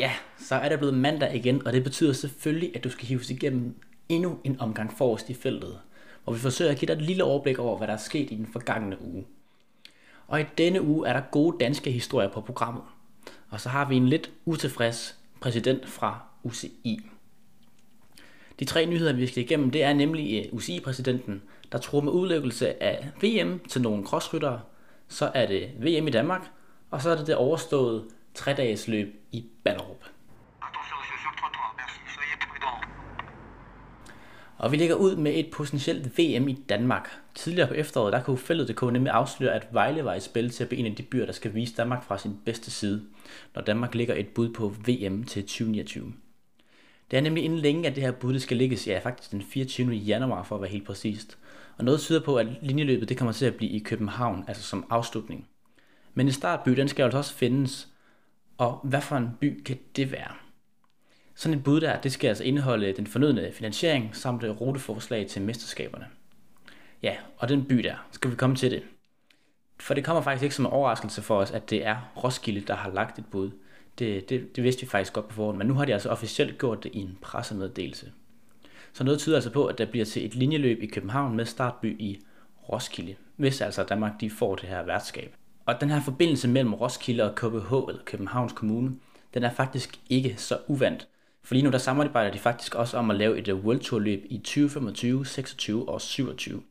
Ja, så er det blevet mandag igen, og det betyder selvfølgelig, at du skal hives igennem endnu en omgang forrest i feltet, hvor vi forsøger at give dig et lille overblik over, hvad der er sket i den forgangne uge. Og i denne uge er der gode danske historier på programmet. Og så har vi en lidt utilfreds præsident fra UCI. De tre nyheder, vi skal igennem, det er nemlig øh, UCI-præsidenten, der tror med udlæggelse af VM til nogle crossryttere. Så er det VM i Danmark, og så er det det overståede 3-dages løb i Ballerup. Og vi ligger ud med et potentielt VM i Danmark. Tidligere på efteråret, der kunne Fældet.dk nemlig afsløre, at Vejle var i spil til at blive en af de byer, der skal vise Danmark fra sin bedste side, når Danmark ligger et bud på VM til 2029. Det er nemlig inden længe, at det her bud skal ligges, ja faktisk den 24. januar for at være helt præcist. Og noget tyder på, at linjeløbet det kommer til at blive i København, altså som afslutning. Men en startby, den skal altså også findes, og hvad for en by kan det være? Sådan et bud der, det skal altså indeholde den fornødne finansiering samt ruteforslag til mesterskaberne. Ja, og den by der, skal vi komme til det. For det kommer faktisk ikke som en overraskelse for os, at det er Roskilde, der har lagt et bud. Det, det, det vidste vi faktisk godt på forhånd, men nu har de altså officielt gjort det i en pressemeddelelse. Så noget tyder altså på, at der bliver til et linjeløb i København med startby i Roskilde, hvis altså Danmark de får det her værtskab. Og den her forbindelse mellem Roskilde og KBH, eller Københavns Kommune, den er faktisk ikke så uvandt. For lige nu der samarbejder de faktisk også om at lave et øh, World Tour løb i 2025, 26 og 27.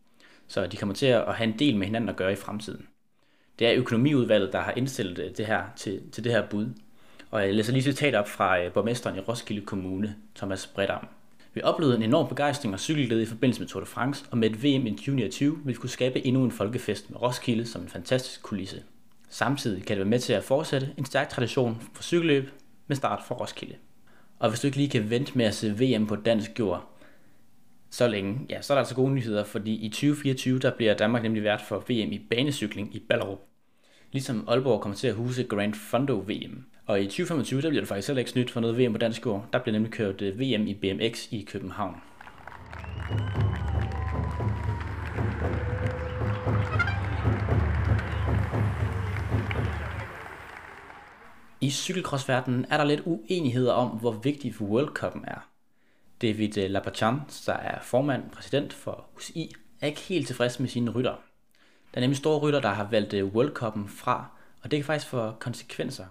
Så de kommer til at have en del med hinanden at gøre i fremtiden. Det er økonomiudvalget, der har indstillet øh, det her til, til det her bud. Og jeg læser lige citat op fra øh, borgmesteren i Roskilde Kommune, Thomas Bredam. Vi oplevede en enorm begejstring og cykelglæde i forbindelse med Tour de France, og med et VM i 2020 vil vi kunne skabe endnu en folkefest med Roskilde som en fantastisk kulisse. Samtidig kan det være med til at fortsætte en stærk tradition for cykelløb med start fra Roskilde. Og hvis du ikke lige kan vente med at se VM på dansk jord, så længe, ja, så er der altså gode nyheder, fordi i 2024, der bliver Danmark nemlig vært for VM i banecykling i Ballerup. Ligesom Aalborg kommer til at huse Grand Fondo VM. Og i 2025, der bliver det faktisk heller ikke snydt for noget VM på dansk jord. Der bliver nemlig kørt øh, VM i BMX i København. I cykelcrossverdenen er der lidt uenigheder om, hvor vigtig World Cup'en er. David øh, Lapachan, der er formand præsident for UCI, er ikke helt tilfreds med sine rytter. Der er nemlig store rytter, der har valgt øh, World Cup'en fra, og det kan faktisk få konsekvenser.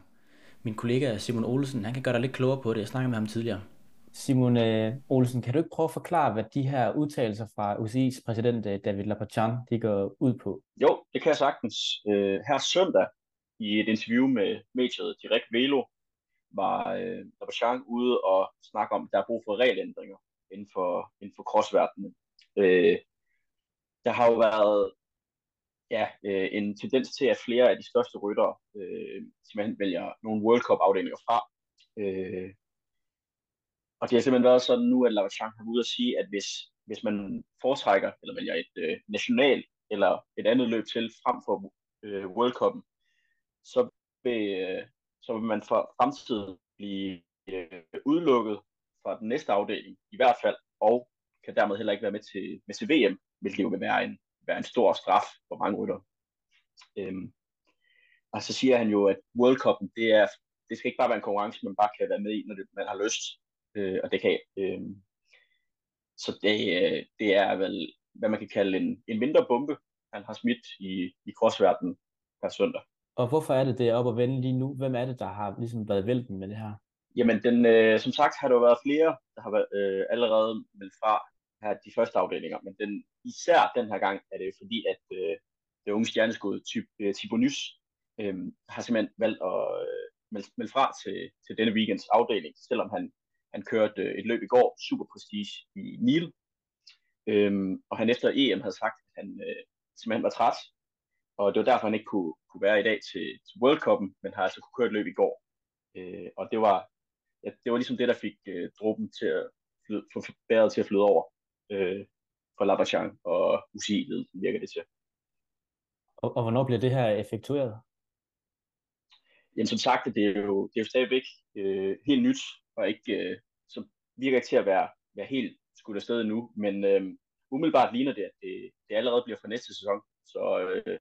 Min kollega Simon Olsen, han kan gøre dig lidt klogere på det. Jeg snakkede med ham tidligere. Simon øh, Olsen, kan du ikke prøve at forklare, hvad de her udtalelser fra UCI's præsident David Lapachan, de går ud på? Jo, det kan jeg sagtens. her søndag i et interview med mediet Direkt Velo, var øh, Labachang ude og snakke om, at der er brug for regelændringer inden for, inden for crossverdenen. Øh, der har jo været ja, øh, en tendens til, at flere af de største ryttere øh, simpelthen vælger nogle World Cup afdelinger fra. Øh, og det har simpelthen været sådan nu, at Lavachan har ude at sige, at hvis, hvis man foretrækker eller vælger et øh, national eller et andet løb til frem for øh, World Cup'en, så vil, øh, så vil man for fremtiden blive øh, udelukket fra den næste afdeling, i hvert fald, og kan dermed heller ikke være med til, med til VM, hvilket jo vil være en, være en stor straf for mange rytter. Øhm, og så siger han jo, at World Cup, det, er, det skal ikke bare være en konkurrence, man bare kan være med i, når det, man har lyst, øh, og det kan. Øh, så det, øh, det er vel, hvad man kan kalde en, en mindre bombe, han har smidt i, i crossverdenen per søndag. Og hvorfor er det, det er op at vende lige nu? Hvem er det, der har ligesom været vælten med det her? Jamen, den, øh, som sagt har der jo været flere, der har været, øh, allerede meldt fra her de første afdelinger, men den, især den her gang er det fordi, at øh, det unge stjerneskud, typ, øh, Thibaut Nys, øh, har simpelthen valgt at øh, melde, melde fra til, til denne weekends afdeling, selvom han, han kørte øh, et løb i går, Super Prestige i Nil, øh, og han efter EM havde sagt, at han øh, simpelthen var træt og det var derfor, han ikke kunne, kunne være i dag til, til World Cup'en, men har altså kunne køre et løb i går. Øh, og det var, ja, det var ligesom det, der fik øh, dråben til at flyde, få bæret til at flyde over øh, for Labachang og UCI, virker det til. Og, og hvornår bliver det her effektueret? Jamen som sagt, det er jo, det er jo stadigvæk øh, helt nyt, og ikke, øh, som virker ikke til at være, være helt skudt afsted nu, men øh, umiddelbart ligner det, at det, det allerede bliver for næste sæson. Så øh,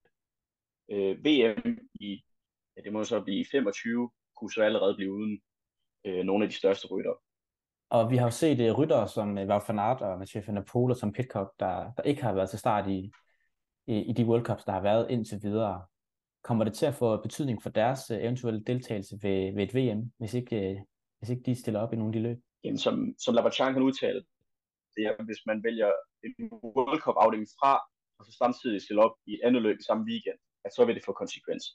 øh, VM i, ja, det må så blive 25, kunne så allerede blive uden, øh, nogle af de største rytter. Og vi har jo set uh, ryttere som uh, Wout van Aert og Mathieu van der Poel og som Pitcock, der, der ikke har været til start i, i, i de World Cups, der har været indtil videre. Kommer det til at få betydning for deres uh, eventuelle deltagelse ved, ved et VM, hvis ikke, uh, hvis ikke de stiller op i nogle af de løb? Jamen, som, som Labachang kan udtale, det er, hvis man vælger en World Cup afdeling fra, og så samtidig stille op i et andet løb i samme weekend, at så vil det få konsekvenser.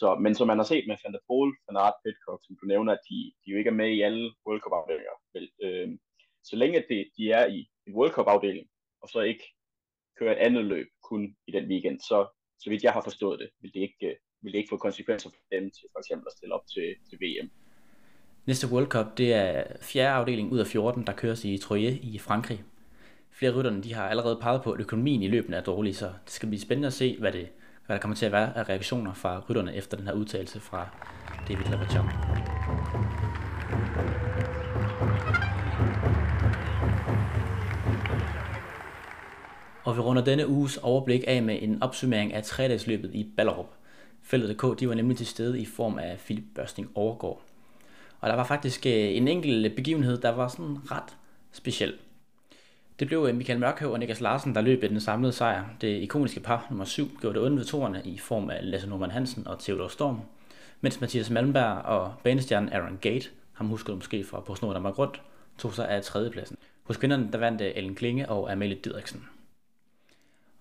Så, men som man har set med Van der Poel, Van Pitcock, som du nævner, at de, de jo ikke er med i alle World Cup afdelinger. Vel, øh, så længe de, de er i en World Cup afdeling, og så ikke kører et andet løb kun i den weekend, så, så vidt jeg har forstået det, vil det ikke, øh, vil det ikke få konsekvenser for dem til for eksempel at stille op til, til VM. Næste World Cup, det er fjerde afdeling ud af 14, der køres i Troyes i Frankrig. Flere rytterne de har allerede peget på, at økonomien i løbene er dårlig, så det skal blive spændende at se, hvad, det, hvad der kommer til at være af reaktioner fra rytterne efter den her udtalelse fra David Labachon. Og vi runder denne uges overblik af med en opsummering af tredagsløbet i Ballerup. Feltet K de var nemlig til stede i form af Philip Børsting Overgaard. Og der var faktisk øh, en enkelt begivenhed, der var sådan ret speciel. Det blev øh, Michael Mørkøv og Niklas Larsen, der løb den samlede sejr. Det ikoniske par nummer 7 gjorde det onde ved toerne i form af Lasse Norman Hansen og Theodor Storm, mens Mathias Malmberg og banestjernen Aaron Gate, ham husker du måske fra på Snor var Rundt, tog sig af tredjepladsen. Hos kvinderne der vandt øh, Ellen Klinge og Amalie Didriksen.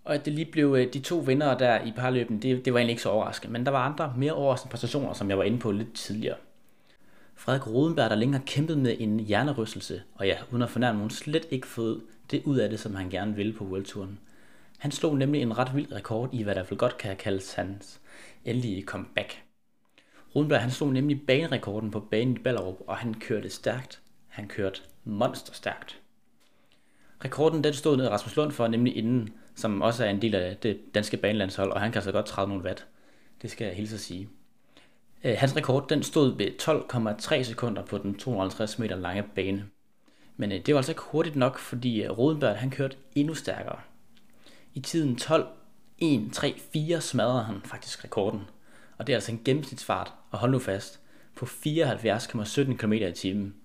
Og at det lige blev øh, de to vinder der i parløben, det, det var egentlig ikke så overraskende, men der var andre mere overraskende præstationer, som jeg var inde på lidt tidligere. Frederik Rodenberg, der længere kæmpet med en hjernerystelse, og ja, uden at fornærme nogen, slet ikke fået det ud af det, som han gerne ville på World Touren. Han slog nemlig en ret vild rekord i, hvad der vel godt kan kaldes hans endelige comeback. Rodenberg han slog nemlig banerekorden på banen i Ballerup, og han kørte stærkt. Han kørte monsterstærkt. Rekorden den stod ned Rasmus Lund for, nemlig inden, som også er en del af det danske banelandshold, og han kan så godt træde nogle watt. Det skal jeg hilse at sige. Øh, hans rekord den stod ved 12,3 sekunder på den 250 meter lange bane. Men øh, det var altså ikke hurtigt nok, fordi øh, Rodenberg han kørte endnu stærkere. I tiden 12, 1, 3, 4 smadrede han faktisk rekorden. Og det er altså en gennemsnitsfart, og hold nu fast, på 74,17 km i timen.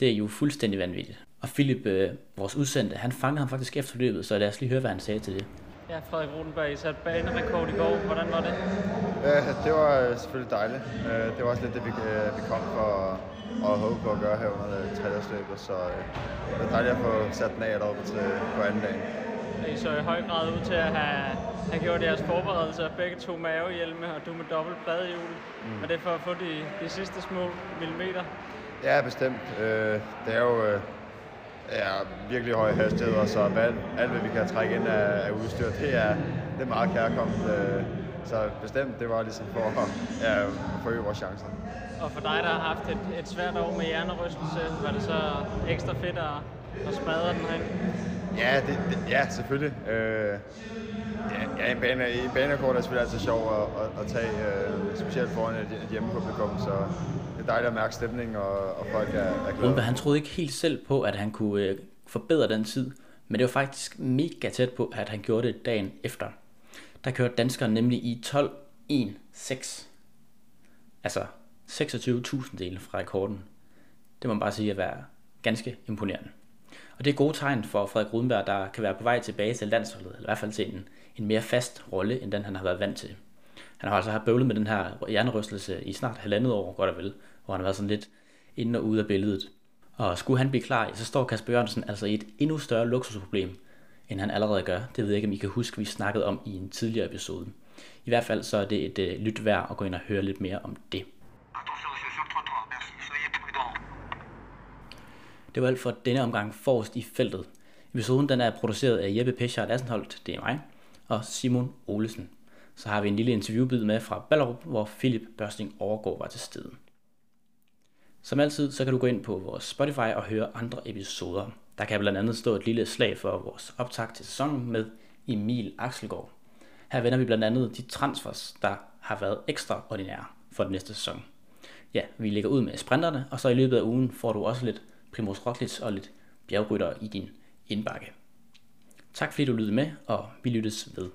Det er jo fuldstændig vanvittigt. Og Philip, vores udsendte, han fangede ham faktisk efter løbet, så lad os lige høre, hvad han sagde til det. Ja, Frederik Rodenberg, I satte banerekord i går. Hvordan var det? Ja, det var øh, selvfølgelig dejligt. Øh, det var også lidt det, vi, øh, vi kom for at håbe på at gøre her under tredjeårsløbet, så det var dejligt at få sat den af deroppe til, på anden dag. I så i høj grad ud til at have, have gjort jeres forberedelser. Begge to mavehjelme, og du med dobbelt pladehjul. Mm. Og det er for at få de, de sidste små millimeter? Ja, bestemt. Det er jo er virkelig høje hastigheder, så alt, alt hvad vi kan trække ind af, af udstyr, det er, det er meget kærkommet. Øh, så bestemt, det var ligesom for at ja, forøge vores chancer. Og for dig, der har haft et, et svært år med hjernerystelse, var det så ekstra fedt at, at spadre den her? Ja, det, det, ja selvfølgelig. Øh, ja, en bane, i banekort er selvfølgelig altid sjovt at, at, at tage, øh, specielt foran et, et hjemmepublikum, så det er dejligt at mærke stemningen, og, og folk er, er glade. han troede ikke helt selv på, at han kunne øh, forbedre den tid, men det var faktisk mega tæt på, at han gjorde det dagen efter. Der kørte danskeren nemlig i 12.1.6. Altså 26.000 dele fra rekorden. Det må man bare sige at være ganske imponerende. Og det er gode tegn for Frederik Rudenberg, der kan være på vej tilbage til landsholdet, eller i hvert fald til en, en mere fast rolle, end den han har været vant til. Han har altså haft bøvlet med den her hjernerystelse i snart halvandet år, godt og vel, hvor han har været sådan lidt inde og ude af billedet. Og skulle han blive klar, så står Kasper Jørgensen altså i et endnu større luksusproblem, end han allerede gør. Det ved jeg ikke, om I kan huske, vi snakkede om i en tidligere episode. I hvert fald så er det et øh, lyt værd at gå ind og høre lidt mere om det. Det var alt for denne omgang forrest i feltet. Episoden den er produceret af Jeppe Peschardt Assenholdt, det er mig, og Simon Olesen. Så har vi en lille interviewbid med fra Ballerup, hvor Philip Børsting overgår var til stede. Som altid, så kan du gå ind på vores Spotify og høre andre episoder. Der kan blandt andet stå et lille slag for vores optag til sæsonen med Emil Axelgaard. Her vender vi blandt andet de transfers, der har været ekstraordinære for den næste sæson. Ja, vi lægger ud med sprinterne, og så i løbet af ugen får du også lidt Primoz Roglic og lidt bjergrytter i din indbakke. Tak fordi du lyttede med, og vi lyttes ved.